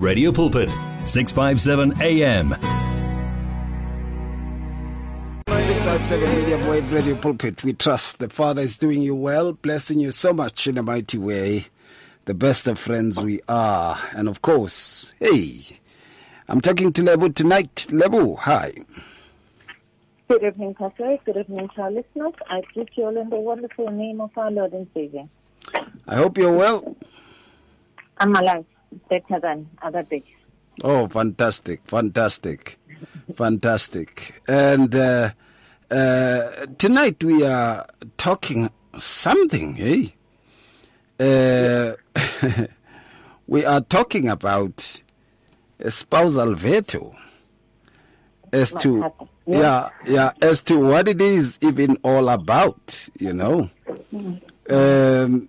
Radio Pulpit, 657 AM. 657 Medium Wave Radio Pulpit. We trust the Father is doing you well, blessing you so much in a mighty way. The best of friends we are. And of course, hey, I'm talking to Lebu tonight. Lebu, hi. Good evening, Pastor. Good evening to our listeners. I greet you all in the wonderful name of our Lord and Savior. I hope you're well. I'm alive, better than other days. Oh, fantastic, fantastic, fantastic. And uh, uh, tonight we are talking something, hey? Uh, we are talking about a spousal veto as to yeah yeah as to what it is even all about you know um,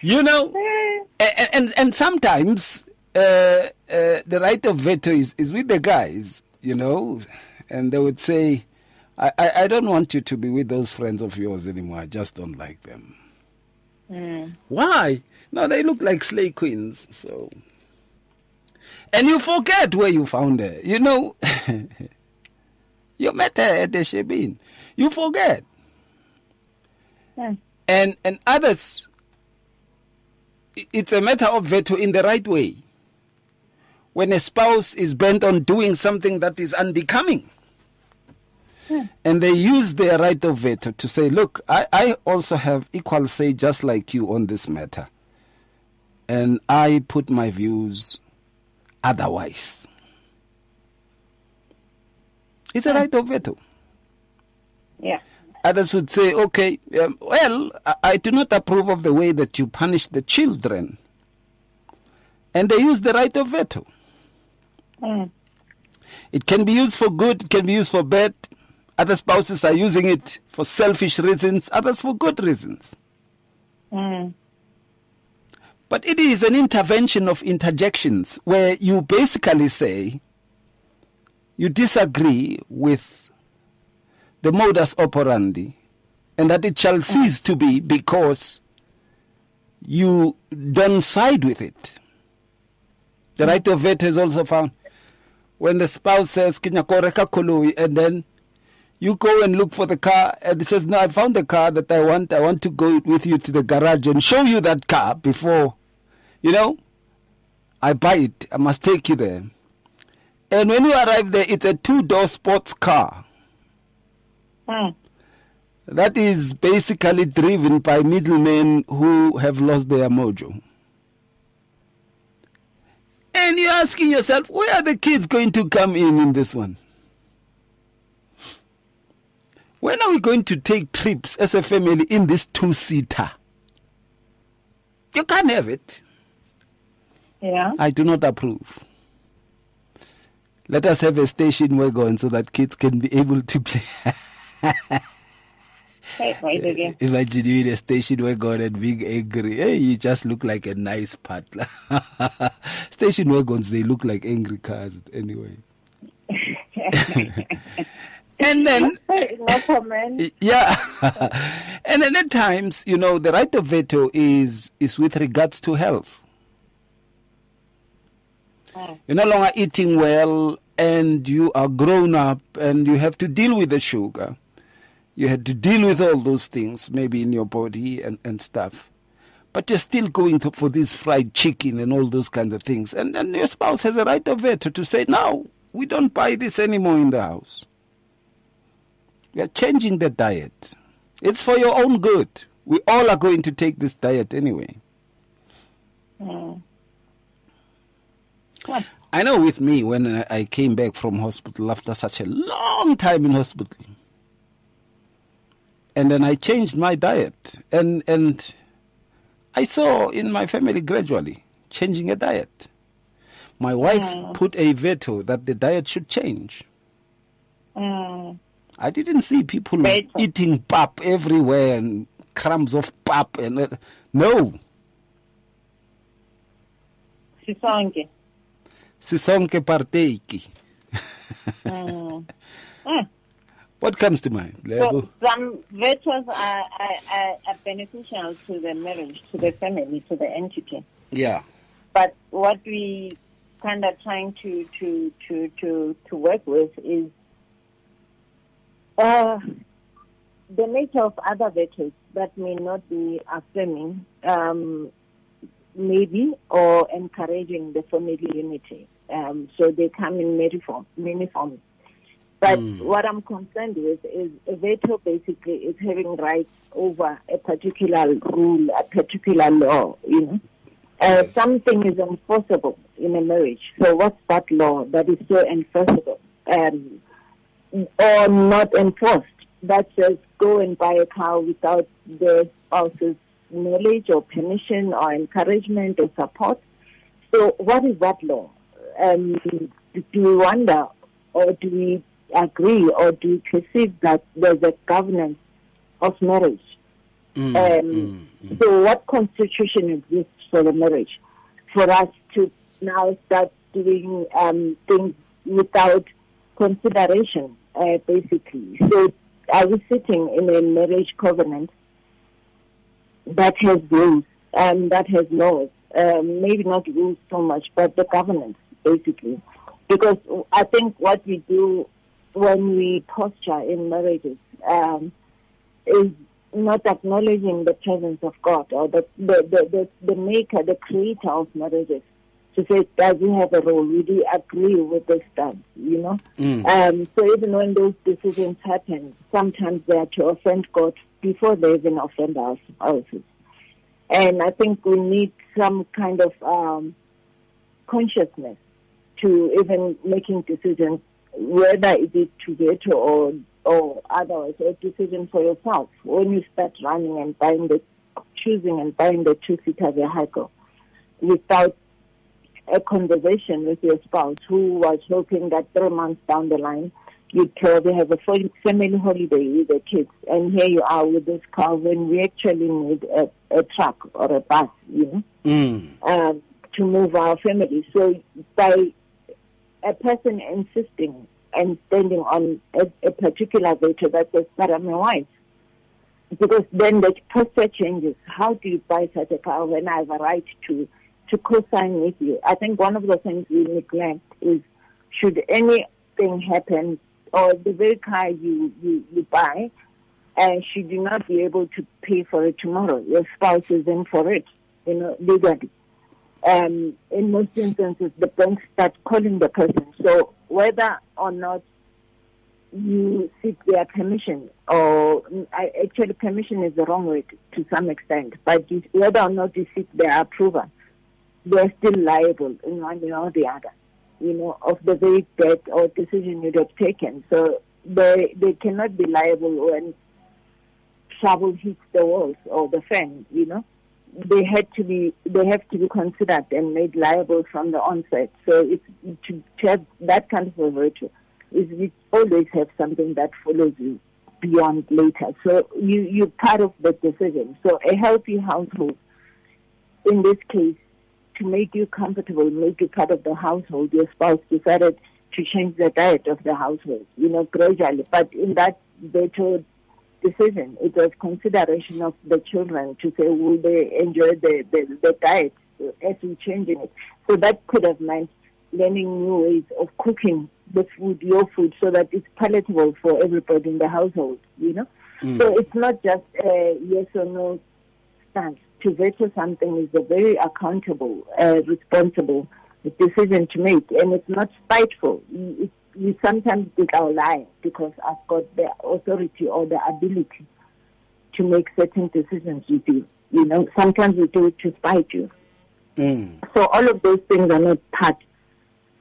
you know and and, and sometimes uh, uh, the right of veto is, is with the guys you know and they would say I, I, I don't want you to be with those friends of yours anymore. I just don't like them. Mm. why? No they look like slay queens so. And you forget where you found her. You know you met her at the shebeen you forget Yeah. and and others it's a matter of veto in the right way. When a spouse is bent on doing something that is unbecoming. And they use their right of veto to say look I, I also have equal say just like you on this matter. And i put my views otherwise. It's a right of veto. Yeah. Others would say, okay, um, well, I, I do not approve of the way that you punish the children. And they use the right of veto. Mm. It can be used for good, it can be used for bad. Other spouses are using it for selfish reasons, others for good reasons. Mm. But it is an intervention of interjections where you basically say you disagree with the modus operandi and that it shall cease to be because you don't side with it. The mm. right of veto is also found when the spouse says, "Kinyakoreka koloi," and then you go and look for the car, and it says, "No, I found the car that I want. I want to go with you to the garage and show you that car before, you know, I buy it. I must take you there." And when you arrive there, it's a two-door sports car Mm. that is basically driven by middlemen who have lost their mojo. And you're asking yourself, where are the kids going to come in in this one? When are we going to take trips as a family in this two seater? You can't have it. Yeah. I do not approve. Let us have a station wagon so that kids can be able to play. Hey, right again. Imagine you in a station wagon and being angry. Hey, you just look like a nice butler. station wagons, they look like angry cars anyway. and then no yeah and then at times you know the right of veto is is with regards to health Mm. you're no longer eating well and you are grown up and you have to deal with the sugar you had to deal with all those things maybe in your body and, and stuff but you're still going to, for this fried chicken and all those kinds of things and then your spouse has a right of veto to say no we don't buy this anymore in the house we are changing the diet. It's for your own good. We all are going to take this diet anyway. Mm. I know with me, when I came back from hospital after such a long time in hospital, and then I changed my diet, and and I saw in my family gradually changing a diet. My wife Mm. put a veto that the diet should change. Mm. I didn't see people Veto. eating pap everywhere and crumbs of pap and uh, no, Sisonke. sisonke partake. Mm. What comes to mind? So some virtues are, are, are, are beneficial to the marriage, to the family, to the entity. Yeah. But what we kind of trying to to to to to work with is uh, the nature of other virtues that may not be affirming, um, maybe, or encouraging the family unity. Um, so they come in many form, many forms. But what I'm concerned with is a veto basically is having rights over a particular rule, a particular law, you know. Uh, Yes. Something is enforceable in a marriage. So what's that law that is so enforceable um, or not enforced? That says go and buy a car without the spouse's knowledge or permission or encouragement or support. So what is that law? Um, do we wonder or do we agree or do you perceive that there's a governance of marriage? Mm, Um, mm, So, what constitution exists for the marriage? For us to now start doing um, things without consideration, uh, basically. So, are we sitting in a marriage covenant that has rules and that has laws? Um, maybe not rules so much, but the governance, basically. Because I think what we do when we posture in marriages um, is not acknowledging the presence of God or the the, the, the, the maker, the creator of marriages. To say, does he have a role? We do agree with this stance, you know? mm. Um, so even when those decisions happen, sometimes they are to offend God before they even offend our spouses. And I think we need some kind of um, consciousness to even making decisions, whether it is to veto or or otherwise, a decision for yourself. When you start running and buying the, choosing and buying the two-seater vehicle without a conversation with your spouse who was hoping that three months down the line you'd probably have a full family holiday with the kids, and here you are with this car when we actually need a, a truck or a bus, you know Mm. um, to move our family. So by a person insisting and standing on a, a particular veto that says, but I'm a wife. Because then the posture changes. How do you buy such a car when I have a right to, to co-sign with you? I think one of the things we neglect is should anything happen or the very car you, you, you buy, uh, should you not be able to pay for it tomorrow? Your spouse is in for it, you know, legally um, in most instances, the banks start calling the person. So whether or not you seek their permission, or actually permission is the wrong word to some extent, but you, whether or not you seek their approval, they're still liable in one way or the other, you know, of the very debt or decision you'd have taken. So they they cannot be liable when trouble hits the walls or the fan, you know they had to be they have to be considered and made liable from the onset. So it's to, to have that kind of a virtue is you always have something that follows you beyond later. So you you're part of the decision. So a healthy household in this case to make you comfortable, make you part of the household, your spouse decided to change the diet of the household, you know, gradually. But in that veto decision. It was consideration of the children to say, will they enjoy the, the, the diet as we changing it? So that could have meant learning new ways of cooking the food, your food, so that it's palatable for everybody in the household, you know? So it's not just a yes or no stance. To veto something is a very accountable, uh, responsible decision to make, and it's not spiteful. It's we sometimes think our lie because I've got the authority or the ability to make certain decisions with you. You know, sometimes we do it to spite you. Mm. So all of those things are not part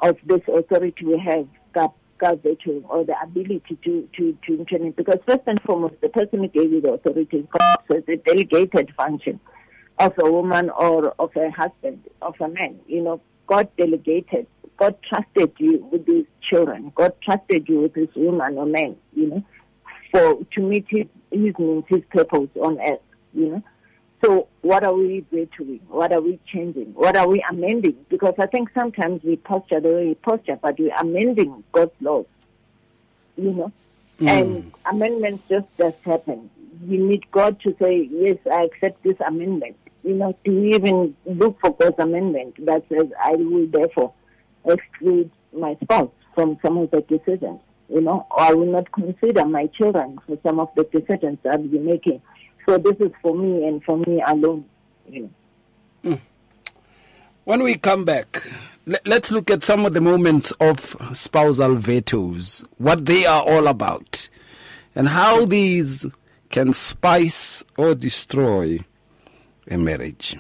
of this authority we have, God veto, or the ability to, to, to intervene. Because first and foremost, the person who gave you the authority is God, so it's a delegated function. of a woman or of a husband, of a man. You know, God delegated, God trusted you with these children, God trusted you with this woman or man, you know, for to meet his, his means, his purpose on earth, you know. So what are we doing? What are we changing? What are we amending? Because I think sometimes we posture the way we posture, but we're amending God's laws, you know. Mm. And amendments just just happen. We need God to say, yes, I accept this amendment you know, to even look for God's amendment that says, I will therefore exclude my spouse from some of the decisions, you know, or I will not consider my children for some of the decisions I'll be making. So this is for me and for me alone, you know. Mm. When we come back, let's look at some of the moments of spousal vetoes, what they are all about, and how these can spice or destroy a marriage.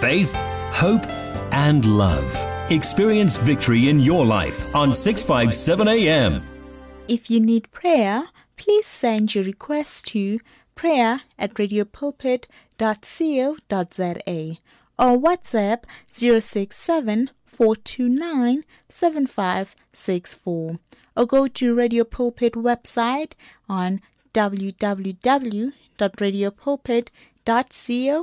Faith, hope, and love. Experience victory in your life on 657 AM. If you need prayer, please send your request to prayer at radiopulpit.co.za or WhatsApp 067 429 7564 or go to Radio Pulpit website on www.radiopulpit.co.za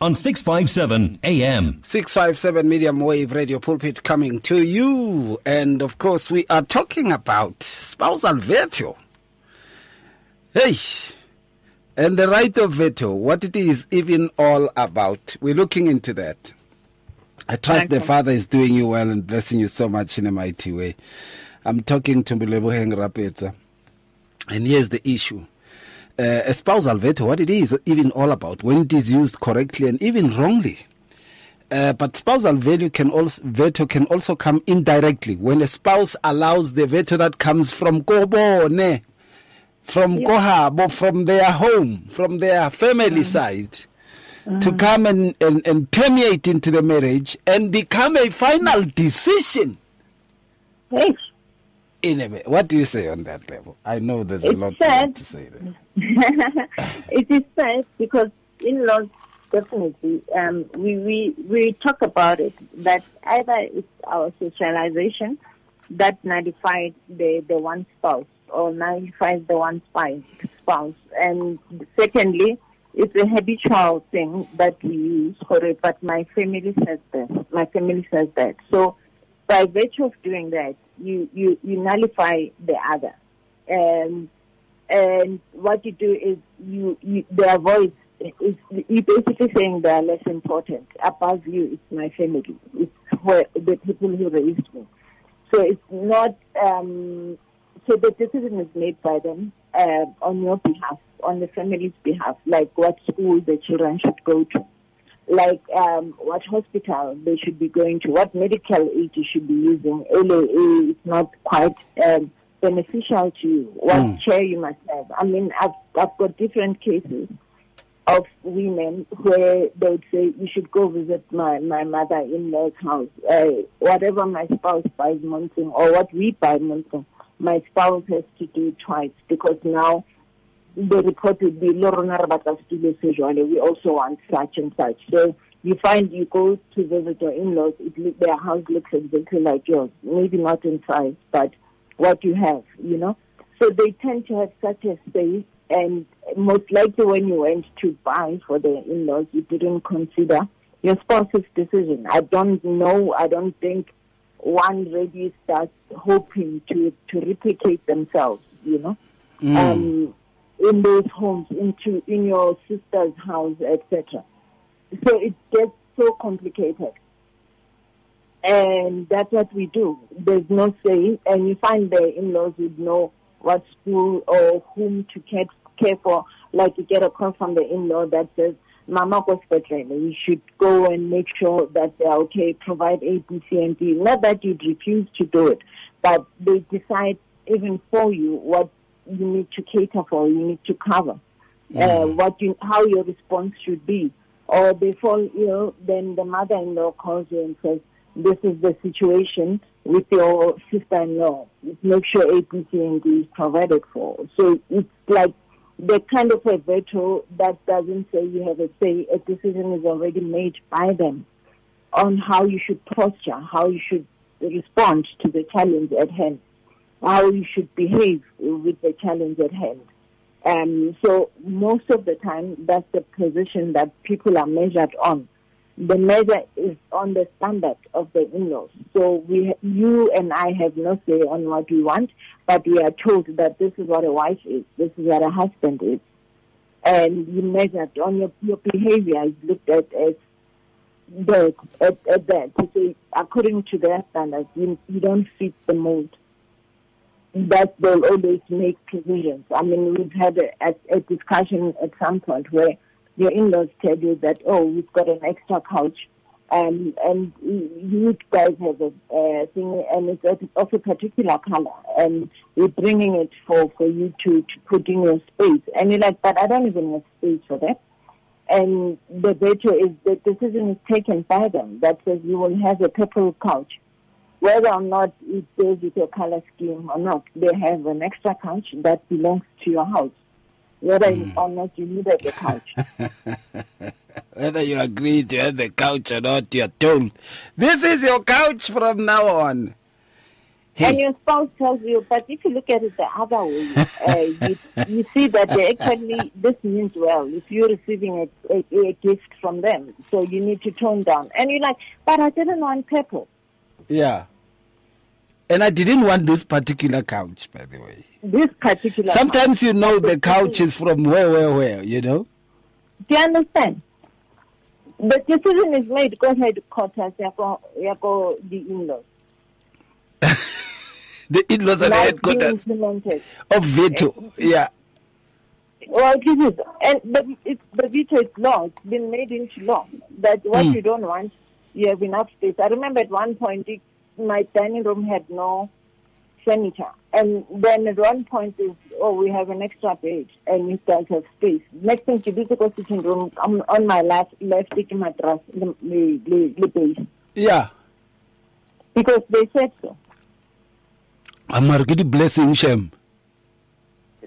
on 657 AM. 657 medium wave radio pulpit coming to you. And of course, we are talking about spousal veto. Hey, and the right of veto, what it is even all about. We're looking into that. I trust the Father is doing you well and blessing you so much in a mighty way. I'm talking to Heng Rapetswa. And here's the issue uh, a spousal veto, what it is even all about, when it is used correctly and even wrongly. Uh, but spousal veto can also veto can also come indirectly when a spouse allows the veto that comes from kobone, from yeah. kohabo, from their home, from their family mm. side, mm. to come and, and, and permeate into the marriage and become a final decision. Yes. In a way. What do you say on that level? I know there's a lot, lot to say there. it is sad because in-laws definitely um, we, we we talk about it that either it's our socialization that nullified the the one spouse or nullifies the one spouse and secondly it's a habitual thing that we use for it but my family says that my family says that so by virtue of doing that you you, you nullify the other and and what you do is you, you their voice is you basically saying they are less important. Above you, it's my family. It's where the people who raised me. So it's not. Um, so the decision is made by them uh, on your behalf, on the family's behalf, like what school the children should go to, like um, what hospital they should be going to, what medical aid you should be using. LAA is not quite. Um, beneficial to you, what mm. chair you must have. I mean, I've, I've got different cases of women where they would say, you should go visit my, my mother-in-law's house. Uh, whatever my spouse buys monthly or what we buy monthly, my spouse has to do twice because now the report would be, we also want such and such. So you find you go to visit your in-laws, it, their house looks exactly like yours. Maybe not in size, but what you have, you know. So they tend to have such a space, and most likely when you went to buy for the in-laws, you didn't consider your spouse's decision. I don't know. I don't think one really starts hoping to to replicate themselves, you know, mm. um, in those homes, into in your sister's house, etc. So it gets so complicated. And that's what we do. There's no say, and you find the in-laws would know what school or whom to care, care for. Like you get a call from the in-law that says, Mama Hospital, you should go and make sure that they're okay, provide A, B, C, and D. Not that you'd refuse to do it, but they decide even for you what you need to cater for, you need to cover, uh, what you, how your response should be. Or they fall ill, then the mother-in-law calls you and says, this is the situation with your sister-in-law. Make sure A, B, C, and D is provided for. So it's like the kind of a veto that doesn't say you have a say. A decision is already made by them on how you should posture, how you should respond to the challenge at hand, how you should behave with the challenge at hand. Um, so most of the time, that's the position that people are measured on. The measure is on the standard of the in-laws. So we, you and I have no say on what we want, but we are told that this is what a wife is, this is what a husband is. And you measure on your, your behavior is looked at as that, at, at that. Say, according to their standards, you, you don't fit the mold that they'll always make provisions. I mean, we've had a, a, a discussion at some point where your in-laws tell you that, oh, we've got an extra couch, um, and you guys have a uh, thing, and it's of a particular color, and we're bringing it for, for you to, to put in your space. And you're like, but I don't even have space for that. And the veto is the decision is taken by them that says you will have a purple couch whether or not it goes with your color scheme or not, they have an extra couch that belongs to your house. Whether mm. or not you needed the couch. whether you agree to have the couch or not, you're told, this is your couch from now on. Hey. And your spouse tells you, but if you look at it the other way, uh, you, you, see that they actually, this means well, if you're receiving a, a, a gift from them, so you need to tone down. And you're like, but I didn't want purple. Yeah. And I didn't want this particular couch, by the way. This particular. Sometimes you know the couch is from where, where, where. You know. Do you understand? The decision is made. Go ahead, quarters. Yako, yako the in-laws. the in-laws are the headquarters of veto. Yeah. Well, it is, and the, it, the veto is law. It's been made into law that what mm. you don't want, you have enough space. I remember at one point my dining room had no furniture. And then at one point is, oh, we have an extra bed and we still have space. Next thing to do go sitting room, I'm on my left, left taking mattress, the, the, the base. Yeah. Because they said so. I'm already blessing Shem.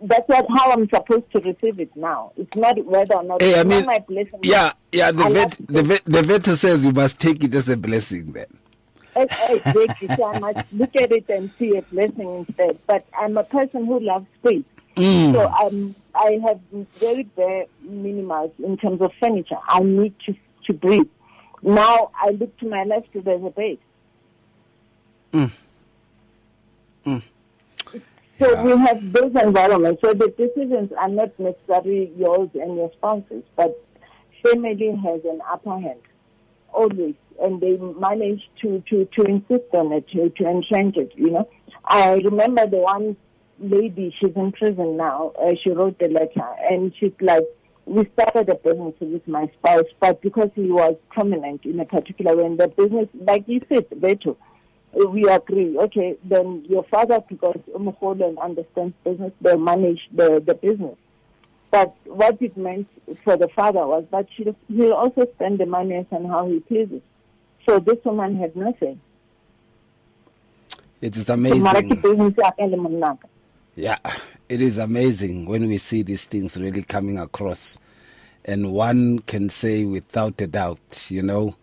That's what, how I'm supposed to receive it now. It's not whether or not. Hey, I mean, my blessing. Yeah, yeah. The vet, the vet, the vet says you must take it as a blessing then exactly. so I must look at it and see a blessing instead. But I'm a person who loves space. Mm. So um, I have very bare minimals in terms of furniture. I need to, to breathe. Now I look to my left, there's a bed. Mm. Mm. So yeah. we have those environments. So the decisions are not necessarily yours and your spouse's, but family has an upper hand, always and they manage to, to, to insist on it, to, to entrench it, you know. I remember the one lady, she's in prison now, uh, she wrote the letter, and she's like, we started a business with my spouse, but because he was prominent in a particular way in the business, like you said, Beto, Uh, we agree. Okay, then your father, because Umuholan understands business, they manage the, the business. But what it meant for the father was that he'll also spend the money as and how he pleases. So this woman had nothing. It is amazing. Yeah, it is amazing when we see these things really coming across. And one can say without a doubt, you know,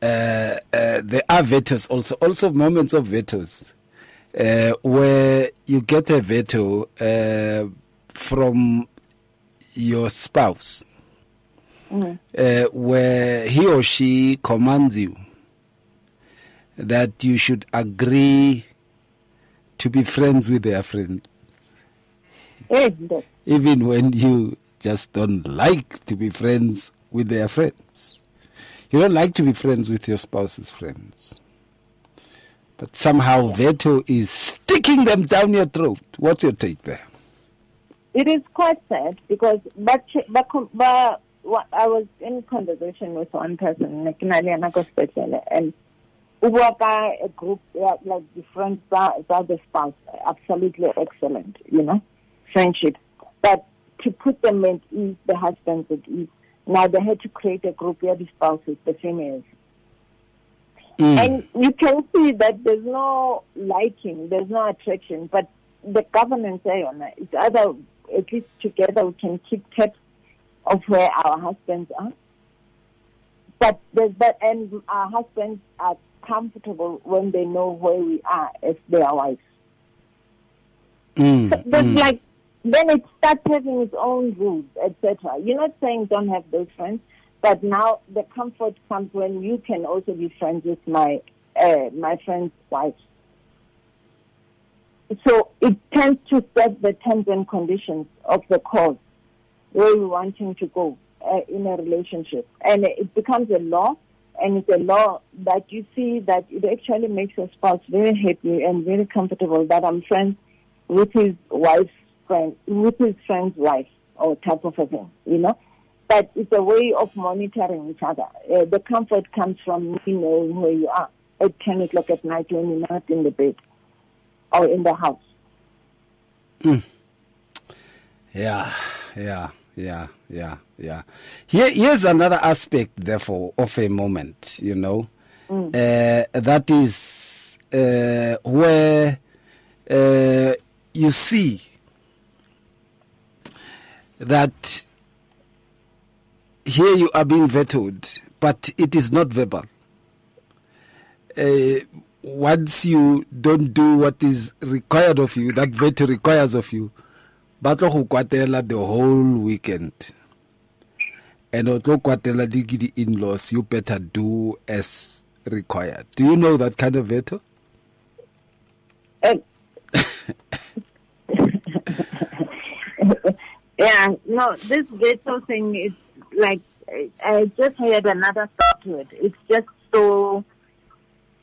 uh, uh, there are vetoes also, also moments of vetoes uh, where you get a veto uh, from your spouse, mm. where he or she commands you that you should agree to be friends with their friends. Even when you just don't like to be friends with their friends. You don't like to be friends with your spouse's friends. But somehow veto is sticking them down your throat. What's your take there? It is quite sad because but, but, but I was in conversation with one person, like and we work a group like different the spouse, absolutely excellent, you know, friendship. But to put them at ease, the husbands at ease. Now they had to create a group where the spouses, the females. Mm. And you can see that there's no liking, there's no attraction, but the government governance on it's either at least together we can keep tabs of where our husbands are. But there's that, and our husbands are comfortable when they know where we are as their wives. Mm, so there's mm. like then it starts having its own rules, etc. You're not saying don't have those friends, but now the comfort comes when you can also be friends with my uh, my friend's wife. So it tends to set the terms and conditions of the cause where we want him to go uh, in a relationship, and it becomes a law. And it's a law that you see that it actually makes your spouse very happy and very comfortable that I'm friends with his wife's friend, with his friend's wife or type of a thing, you know. But it's a way of monitoring each other. Uh, the comfort comes from me knowing where you are at 10 o'clock at night when you're not in the bed or in the house. Mm. Yeah, yeah, yeah, yeah, yeah. Here, here's another aspect, therefore, of a moment, you know, mm. uh, that is uh, where uh, you see that here you are being vetoed, but it is not verbal. Uh, once you don't do what is required of you, that veto requires of you, but go kwatela the whole weekend. And o tlo kwatela the in-laws, you better do as required. Do you know that kind of veto? Um, Yeah, no, this veto thing is like I just had another thought to it. It's just so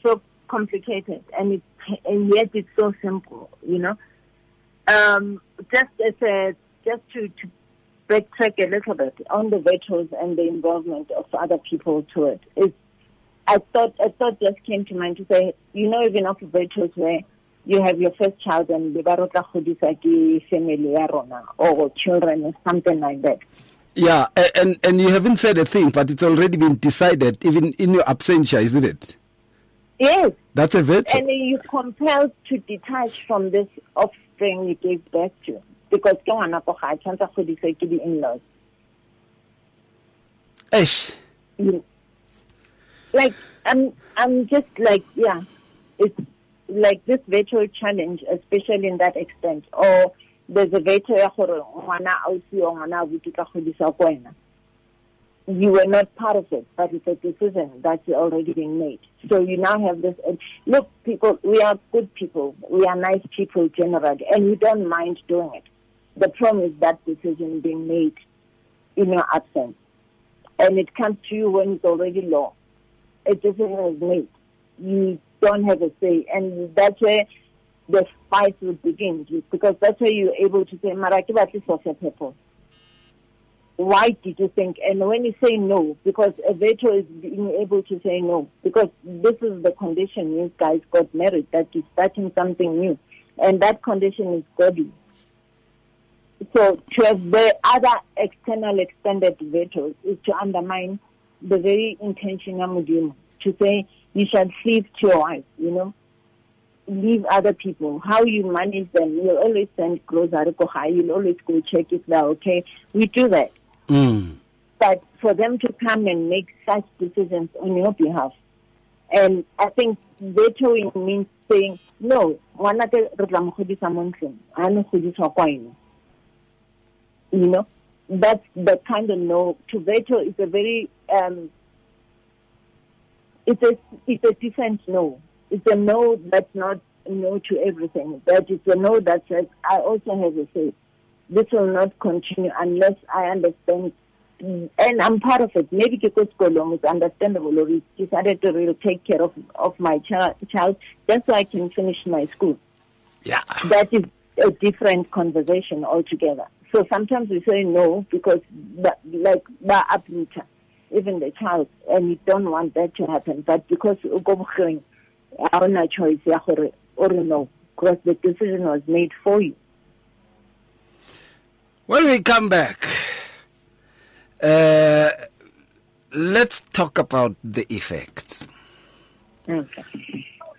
so complicated, and it and yet it's so simple. You know, um, just as a just to to backtrack a little bit on the vetoes and the involvement of other people to it. It's I thought a thought just came to mind to say, you know, even of vetoes where you have your first child and be ba rotla godisa ke family ya rona or children or something like that. Yeah and and you haven't said a thing but it's already been decided even in your absentia isn't it? Yes. That's a veto and you're compelled to detach from this offspring you gave birth to because ke ngwana ko ga tshwanetse godisa ke di in-laws Eish. Mm. like i'm i'm just like yeah it's like this virtual challenge, especially in that extent, or there's a wena you were not part of it, but it's a decision that's already been made. So you now have this. Uh, look, people, we are good people. We are nice people generally, and we don't mind doing it. The problem is that decision being made in your absence. And it comes to you when it's already law. A decision is made. You don't have a say. And that's where the fight would begin because that's where you're able to say, Maraki, at least for a purpose. Why did you think? And when you say no, because a veto is being able to say no, because this is the condition you guys got married, that you're starting something new. And that condition is godly. So to have the other external extended vetoes is to undermine the very intention Mudimu, to say you shall leave to your wife, you know. Leave other people. How you manage them, you'll always send grocery go high, you'll always go check if they're okay. We do that. Mm. But for them to come and make such decisions on your behalf, and I think vetoing means saying, no, one of the m kodi among them. you know, that's the kind of no. To veto is a very um, it's a it's a different no. It's a no that's not no to everything. But it's a no that says I also have a say. This will not continue unless I understand and I'm part of it. Maybe because Kolong is understandable or he decided to really take care of, of my child, child just so I can finish my school. Yeah. That is a different conversation altogether. So sometimes we say no because, but, like, ba uprooter, even the child, and you don't want that to happen. But because we go our no choice, yeah, or, or no, because the decision was made for you. When we come back, uh, let's talk about the effects Okay.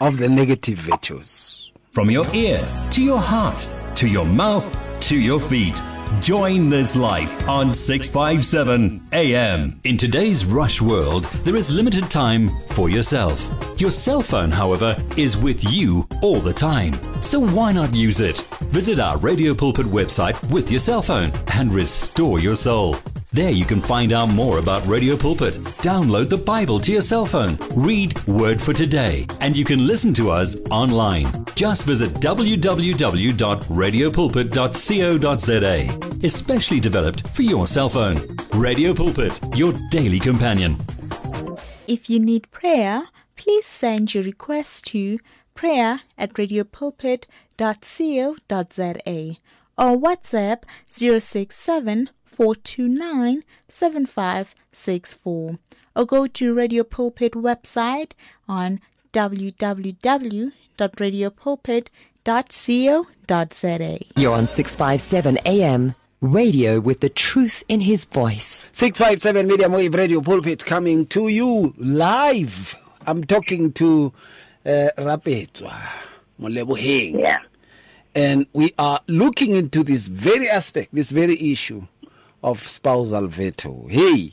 of the negative virtues. From your ear to your heart to your mouth to your feet. Join this life on 657 AM. In today's rush world, there is limited time for yourself. Your cell phone, however, is with you all the time. So why not use it? Visit our Radio Pulpit website with your cell phone and restore your soul. There you can find out more about Radio Pulpit. Download the Bible to your cell phone. Read Word for Today. And you can listen to us online. Just visit www.radiopulpit.co.za. Especially developed for your cell phone. Radio Pulpit, your daily companion. If you need prayer, please send your request to prayer at radiopulpit.co.za or WhatsApp 067 429 7564 or go to Radio Pulpit website on www.radiopulpit.co.za. You're on 657 AM, radio with the truth in his voice. 657 Medium Wave Radio Pulpit coming to you live. I'm talking to uh, Rapetswa Molebogeng. Yeah. And we are looking into this very aspect, this very issue of spousal veto. Hey,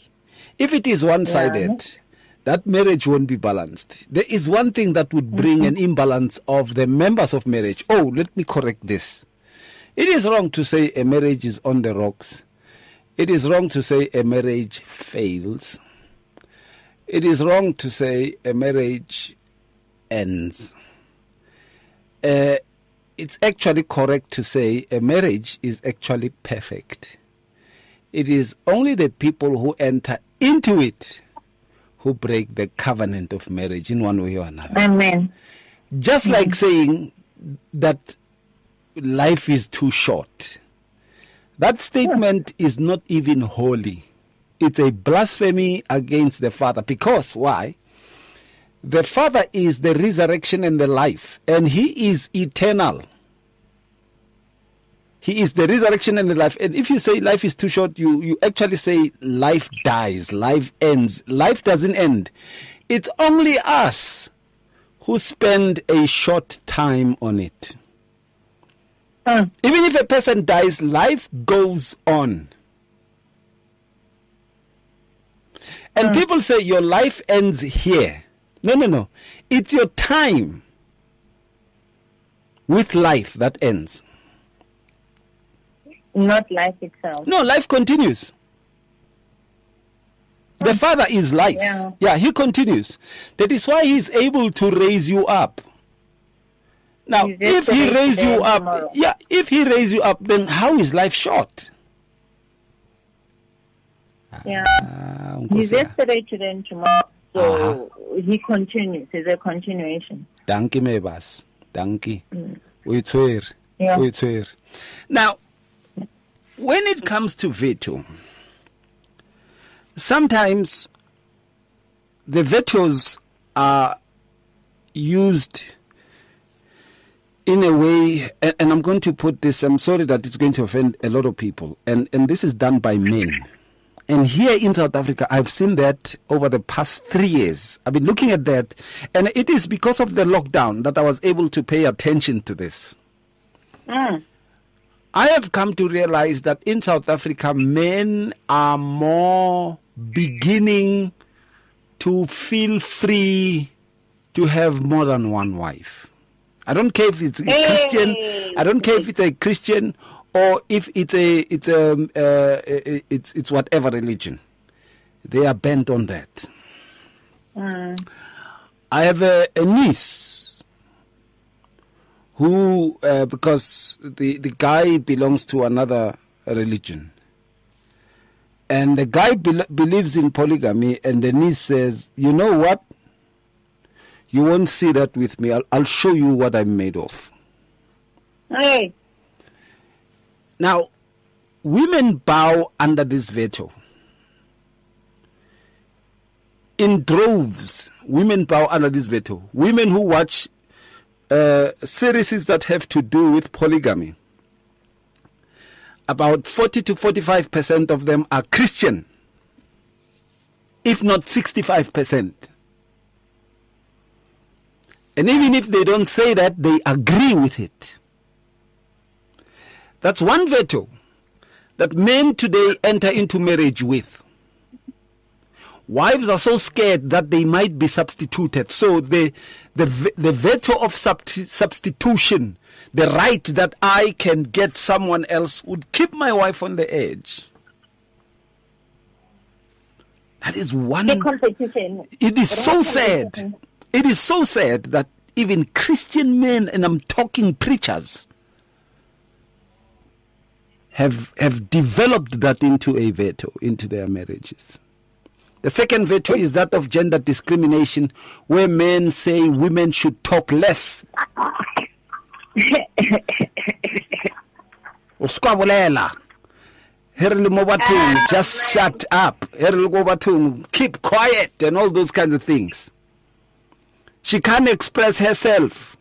if it is one sided, that marriage won't be balanced. There is one thing that would bring an imbalance of the members of marriage. Oh, let me correct this. It is wrong to say a marriage is on the rocks. It is wrong to say a marriage fails. It is wrong to say a marriage ends. Uh, it's actually correct to say a marriage is actually perfect. It is only the people who enter into it who break the covenant of marriage in one way or another. Amen. Just like saying that life is too short. That statement is not even holy. It's a blasphemy against the Father. Because why? The Father is the resurrection and the life, and He is eternal. He is the resurrection and the life. And if you say life is too short, you, you actually say life dies, life ends. Life doesn't end. It's only us who spend a short time on it. Mm. Even if a person dies, life goes on. And people say your life ends here. No, no, no. It's your time with life that ends. Not life itself. No, life continues. The Father is life. Yeah. yeah, he continues. That is why He is able to raise you up. Now, if He raise you up, tomorrow. yeah, if He raise you up, then how is life short? Yeah. Ah, He's yesterday, today, and tomorrow. So he continues. It's a continuation. Dankie Mebas. Dankie. O itshwere. Mm. Now, when it comes to veto, sometimes the vetoes are used in a way, and, I'm going to put this, I'm sorry that it's going to offend a lot of people, and, and this is done by men. And here in South Africa, I've seen that over the past three years. I've been looking at that, and it is because of the lockdown that I was able to pay attention to this. Mm. I have come to realize that in South Africa, men are more beginning to feel free to have more than one wife. I don't care if it's a Hey! Christian. I don't care if it's a Christian or if it's a it's a uh, it's it's whatever religion. They are bent on that. Mm. I have a, a niece who, uh, because the, the guy belongs to another religion, and the guy bel believes in polygamy, and the niece says, You know what? You won't see that with me. I'll, I'll show you what I'm made of. Hey. Now, women bow under this veto. In droves, women bow under this veto. Women who watch uh, series that have to do with polygamy, about 40 to 45 percent of them are Christian, if not 65 percent. And even if they don't say that, they agree with it. That's one veto that men today enter into marriage with. Wives are so scared that they might be substituted. So the, the, the veto of substitution, the right that I can get someone else, would keep my wife on the edge. That is one. The competition. It is so sad. It is so sad that even Christian men, and I'm talking preachers, have have developed that into a veto into their marriages. The second veto is that of gender discrimination, where men say women should talk less. Just shut up. Keep quiet and all those kinds of things. She can't express herself.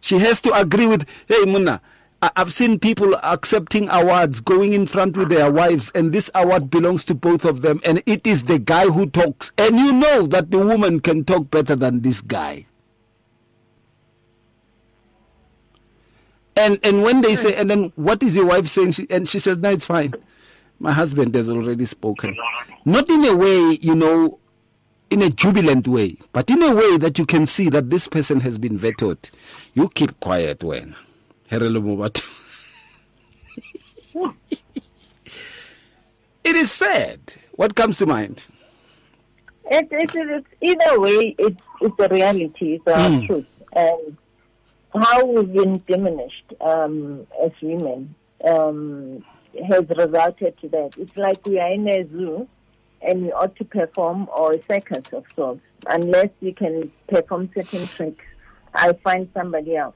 She has to agree with, hey, Muna, I've seen people accepting awards going in front with their wives, and this award belongs to both of them, and it is the guy who talks. And you know that the woman can talk better than this guy. And and when they say, and then what is your wife saying? She, and she says, no, it's fine. My husband has already spoken. Not in a way, you know, in a jubilant way, but in a way that you can see that this person has been vetoed. You keep quiet when. It is sad. What comes to mind? It, it, it's either way, it's, it's a reality, it's a mm. truth. And how we've been diminished um, as women um, has resulted to that. It's like we are in a zoo and we ought to perform or a circus of sorts. Unless we can perform certain tricks, I'll find somebody else.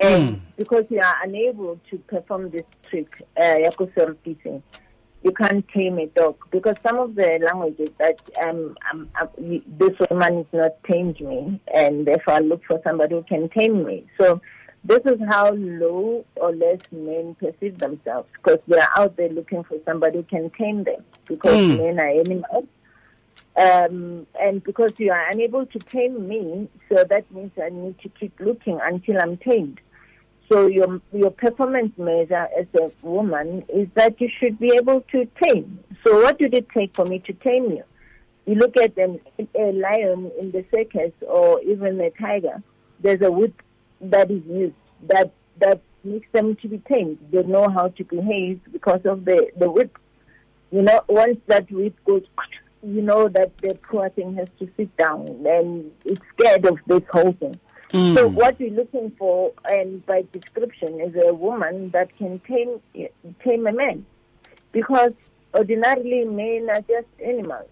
And mm. because you are unable to perform this trick, uh, you can't tame a dog because some of the languages that um, um, um, this woman is not tamed me, and therefore I look for somebody who can tame me. So this is how low or less men perceive themselves because they are out there looking for somebody who can tame them because mm. men are animals. Um, and because you are unable to tame me, so that means I need to keep looking until I'm tamed. So your your performance measure as a woman is that you should be able to tame. So what did it take for me to tame you? You look at a lion in the circus or even a tiger. There's a whip that is used that that makes them to be tamed. They know how to behave because of the the whip. You know, once that whip goes, you know that the poor thing has to sit down and it's scared of this whole thing. Mm. So what we're looking for, and by description, is a woman that can tame tame a man, because ordinarily men are just animals.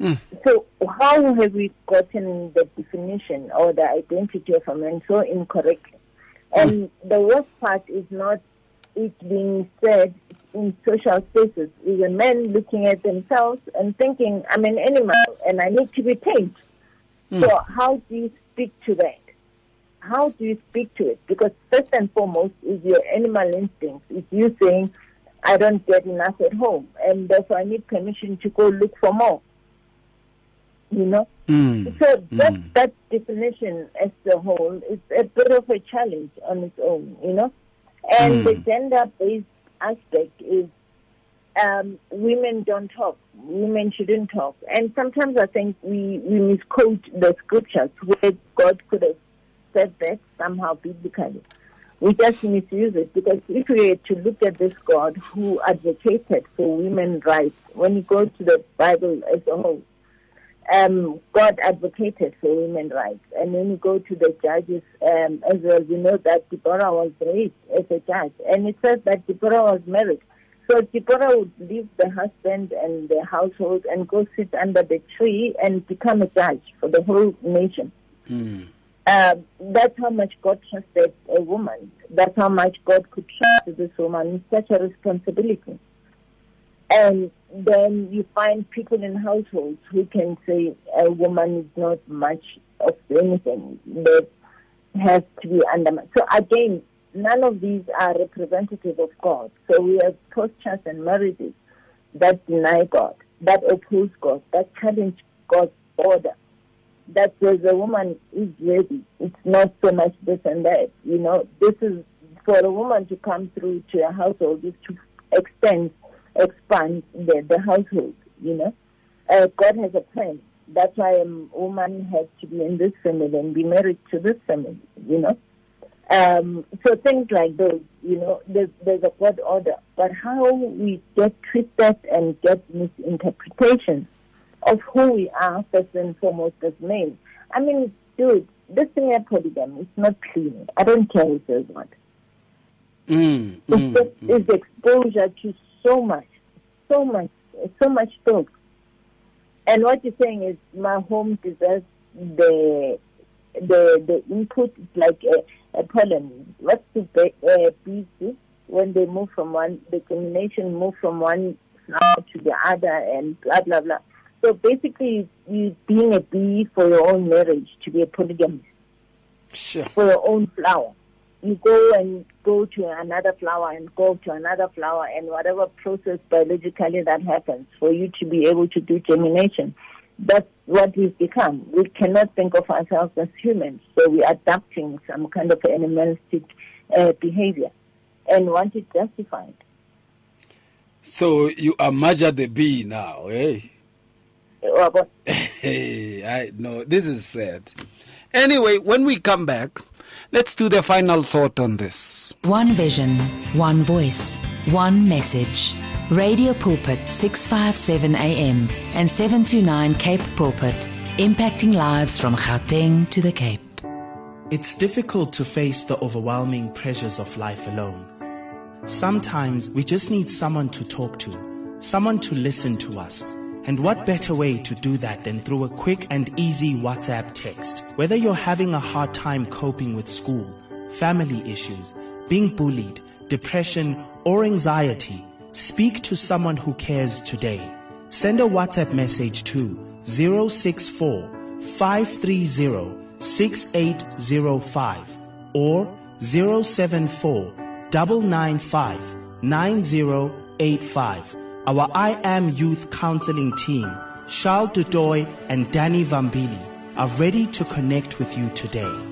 Mm. So how have we gotten the definition or the identity of a man so incorrectly? And mm. the worst part is not it being said in social spaces. Is a man looking at themselves and thinking, "I'm an animal and I need to be tamed." Mm. So how do you speak to that? How do you speak to it? Because first and foremost is your animal instinct. It's you saying, I don't get enough at home, and therefore I need permission to go look for more. You know? Mm. So that, mm. that definition as a whole is a bit of a challenge on its own, you know? And mm. the gender based aspect is um, women don't talk. Women shouldn't talk. And sometimes I think we, we misquote the scriptures where God could have said that somehow biblically. We just misuse it because if we were to look at this God who advocated for women's rights, when you go to the Bible as a whole, um, God advocated for women's rights. And when you go to the judges um, as well, we know that Deborah was raised as a judge. And it says that Deborah was married. So Deborah would leave the husband and the household and go sit under the tree and become a judge for the whole nation. Mm. Uh, that's how much God trusted a woman That's how much God could trust this woman with such a responsibility. And then you find people in households who can say a woman is not much of anything that has to be undermined. So again, none of these are representative of God. So we have postures and marriages that deny God, that oppose God, that challenge God's order. That says a woman is ready. It's not so much this and that. You know, this is for a woman to come through to a household is to extend, expand the, the household. You know, uh, God has a plan. That's why a woman has to be in this family and be married to this family. You know. Um, so things like those, you know, there's, there's a God order. But how we get twisted and get misinterpretations of who we are, first and foremost, as men. I mean, dude, this thing at polygamy is not clean. I don't care who says what. Mm, It's mm, just it's exposure to so much, so much, so much talk. And what you're saying is my home deserves the the the input is like a, a pollen. What's the uh, bees do when they move from one the germination move from one flower to the other and blah blah blah. So basically, you being a bee for your own marriage to be a polygamist Sure. for your own flower. You go and go to another flower and go to another flower and whatever process biologically that happens for you to be able to do germination. That's what we've become. We cannot think of ourselves as humans, so we're adapting some kind of animalistic uh, behavior and want it justified. So you are Maja the bee now, eh? Uh, but Hey, I know this is sad. Anyway, when we come back, let's do the final thought on this. One vision, one voice, one message. Radio Pulpit 657 AM and 729 Cape Pulpit, impacting lives from Gauteng to the Cape. It's difficult to face the overwhelming pressures of life alone. Sometimes we just need someone to talk to, someone to listen to us. And what better way to do that than through a quick and easy WhatsApp text? Whether you're having a hard time coping with school, family issues, being bullied, depression, or anxiety, speak to someone who cares today. Send a WhatsApp message to 064 530 6805 or 074 995 9085. Our I Am Youth Counseling team, Charles Dudoy and Danny Vambili, are ready to connect with you today.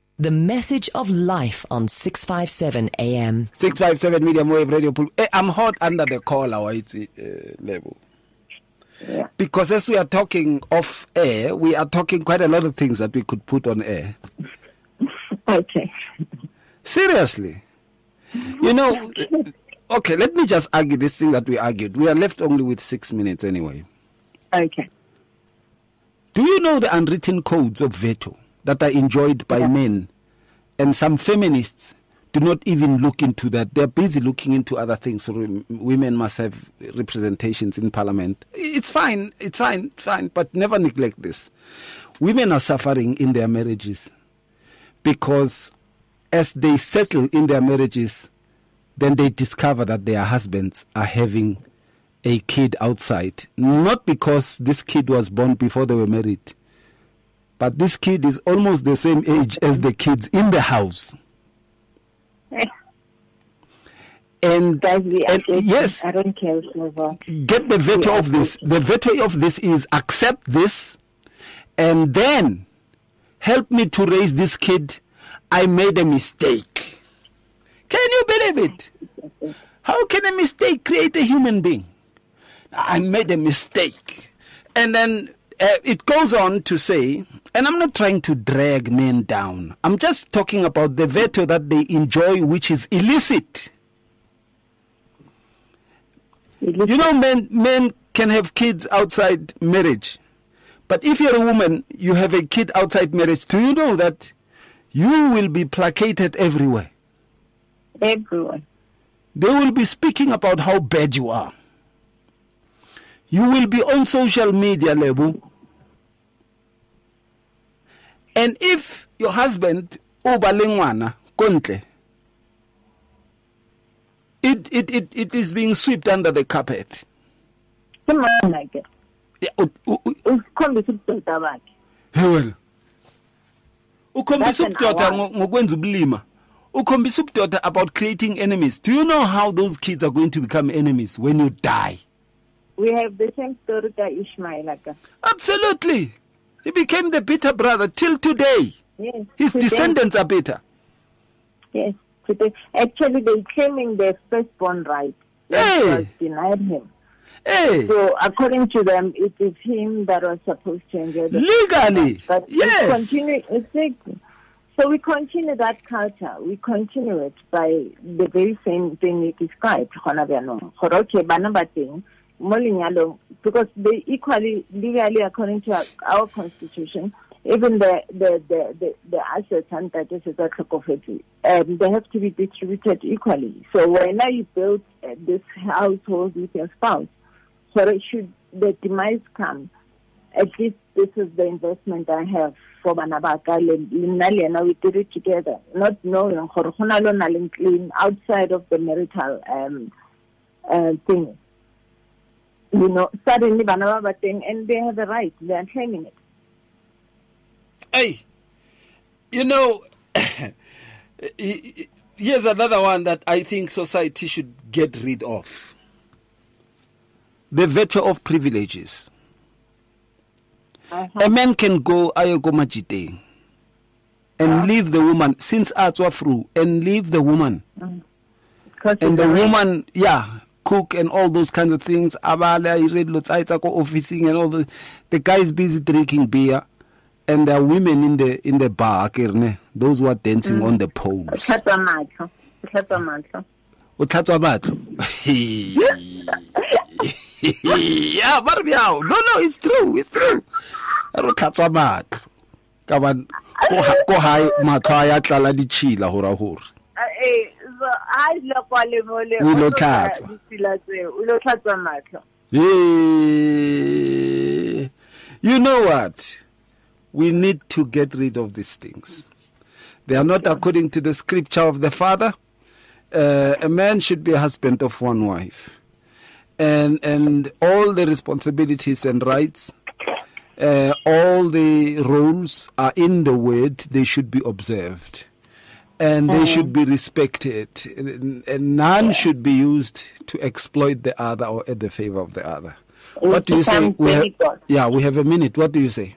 the message of life on 657 AM. 657 medium wave radio pool. Eh, I'm hot under the collar, white uh, level. Yeah. Because as we are talking off air, we are talking quite a lot of things that we could put on air. okay. Seriously. You know, okay, let me just argue this thing that we argued. We are left only with six minutes anyway. Okay. Do you know the unwritten codes of veto that are enjoyed by men? And some feminists do not even look into that. They're busy looking into other things. So women must have representations in parliament. It's fine, it's fine, fine, but never neglect this. Women are suffering in their marriages because as they settle in their marriages, then they discover that their husbands are having a kid outside. Not because this kid was born before they were married, but this kid is almost the same age as the kids in the house. And, and yes, I don't care get the veto of this. The veto of this is accept this and then help me to raise this kid. I made a mistake. Can you believe it? How can a mistake create a human being? I made a mistake. And then uh, it goes on to say, and I'm not trying to drag men down. I'm just talking about the veto that they enjoy, which is illicit. You know, men men can have kids outside marriage, but if you're a woman, you have a kid outside marriage. Do you know that you will be placated everywhere? Everyone. They will be speaking about how bad you are. You will be on social media, Lebo. And if your husband, Obalengwana, Kontle, it, it, it, it is being swept under the carpet. ke o ubudoda bakhe He wena. Ukhombisa That's an ubudoda award. ngo- ngokwenza ubulima. Ukhombisa ubudoda about creating enemies. Do you know how those kids are going to become enemies when you die? we have the same story ka ishmael ka Absolutely. He became the bitter brother till today. yes His today- descendants are bitter. yes today actually they claiming their firstborn right Hey. was denied him Hey, so according to them it is him that was supposed to enjoy the legally. But Yes. continue, exactly. So we continue that culture. We continue it by the very same thing you described. gona bjaanong. Gore, okay, bana ba teng mo lenyalong because they equally legally according to our, our constitution even the the the the, the assets and that is that um, they have to be distributed equally. So when you build uh, this household with your spouse so it should the demise come. At least this is the investment I have for bana ba ka le nna le we did it together. Not knowing outside of the marital um uh, thing you know suddenly bana ba ba and they have a right they are claiming it. Hey, you know, here's another one that I think society should get rid of. The veto of privileges. Uh-huh. A man can go ayogomajite and uh-huh. leave the woman since atswa through and leave the woman. Mm. Because and the woman yeah cook and all those kinds of things. Abala ire dilo tsa hae tsa ko officing and all the the guy is busy drinking beer and there are women in the in the bar ke those who are dancing on the poles. Matlho matlho o tlhatswa batho yeah ba re bjao. No no it's true it's true. Re tlhatswa matlo. Ka ba ko hae matlo a ya tlala ditšhila hora hore ha ile kwa le mo le O ilo o tlo tsaya tlhatswa. ditsela tseo, o ilo tlhatswa matlho Hey, you know what? We need to get rid of these things. They are not according to the scripture of the Father. Uh, a man should be a husband of one wife, and and all the responsibilities and rights, uh, all the rules are in the Word. They should be observed, and they should be respected, and, none should be used to exploit the other or at the favor of the other. We What do you say? We have, yeah, we have a minute. What do you say?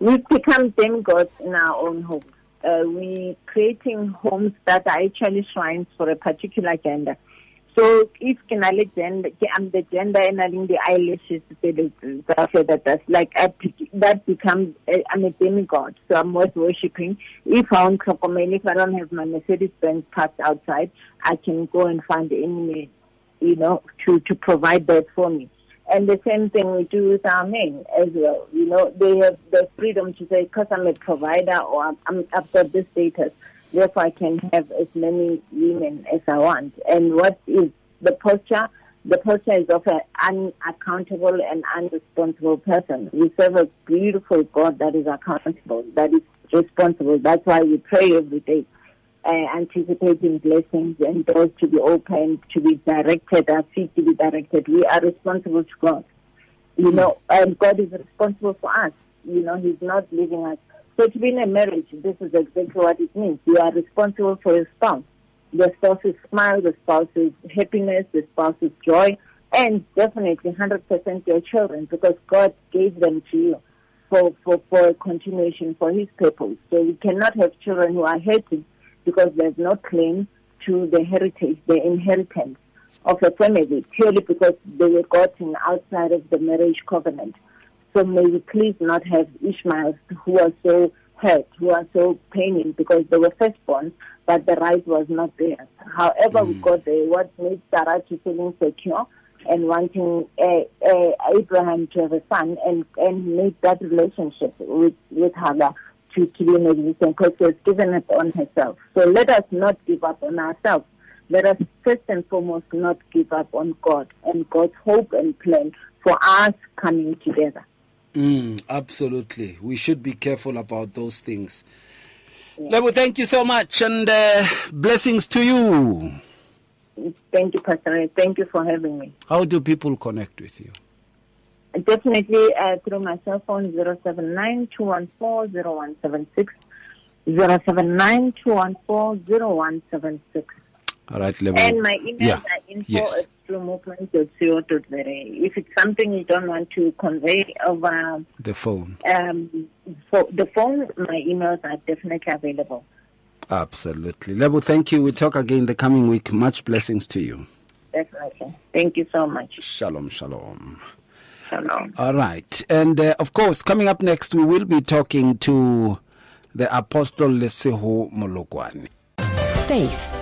We've become demigods in our own homes. Uh, we creating homes that are actually shrines for a particular gender. So if can I gender, I'm the gender and I think the eyelashes, that that's like I, that becomes uh, I'm a demigod. So I'm worth worshipping. If I Krokomel, if I don't have my Mercedes Benz parked outside, I can go and find any, you know, to to provide that for me. And the same thing we do with our men as well. You know, they have the freedom to say, because I'm a provider or I'm, I'm, I've got this status, therefore I can have as many women as I want. And what is the posture? The posture is of an unaccountable and unresponsible person. We serve a beautiful God that is accountable, that is responsible. That's why we pray every day uh, anticipating blessings and doors to be opened, to be directed, our feet to be directed. We are responsible to God. You know, and God is responsible for us. You know, He's not leaving us. So to be in a marriage, this is exactly what it means. You are responsible for your spouse. The spouse's smile, the spouse's happiness, the spouse's joy, and definitely 100% your children because God gave them to you for, for, for continuation for His purpose. So we cannot have children who are hurting because there's no claim to the heritage, the inheritance of a family, purely because they were gotten outside of the marriage covenant. So may we please not have Ishmaels who are so hurt, who are so paining because they were firstborn, but the right was not theirs. However, we got there, what made Sarah to feel insecure, and wanting uh, uh, Abraham to have a son and, and make that relationship with, with Hagar to, to be in existence because she has given up on herself. So let us not give up on ourselves. Let us first and foremost not give up on God and God's hope and plan for us coming together. Mm, absolutely. We should be careful about those things. Yeah. Lebo, thank you so much and uh, blessings to you. Thank you, Pastor. Thank you for having me. How do people connect with you? Definitely uh, through my cell phone 079 0176 079 All right, Lebo. And my email yeah. are info yes. at movement.co.za. If it's something you don't want to convey over the phone, um, for the phone, my emails are definitely available. Absolutely. Lebo, thank you. We'll talk again the coming week. Much blessings to you. Definitely. Thank you so much. Shalom, shalom. Shalom. All right. And uh, of course, coming up next, we will be talking to the Apostle Leseho Molokwane. Faith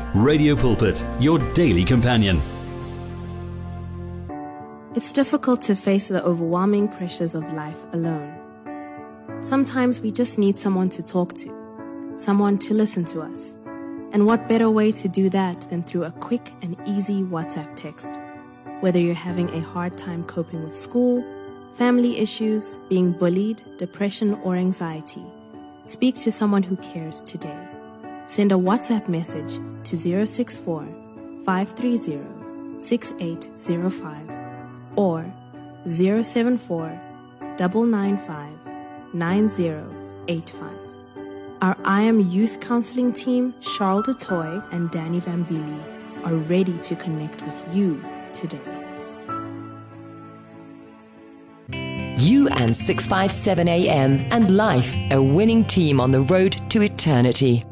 Radio Pulpit, your daily companion. It's difficult to face the overwhelming pressures of life alone. Sometimes we just need someone to talk to, someone to listen to us. And what better way to do that than through a quick and easy WhatsApp text? Whether you're having a hard time coping with school, family issues, being bullied, depression, or anxiety, speak to someone who cares today. Send a WhatsApp message to 064 530 6805 or 074 995 9085. Our I Am Youth Counseling team, Charles DeToy and Danny Vambili, are ready to connect with you today. You and 657 AM and Life, a winning team on the road to eternity.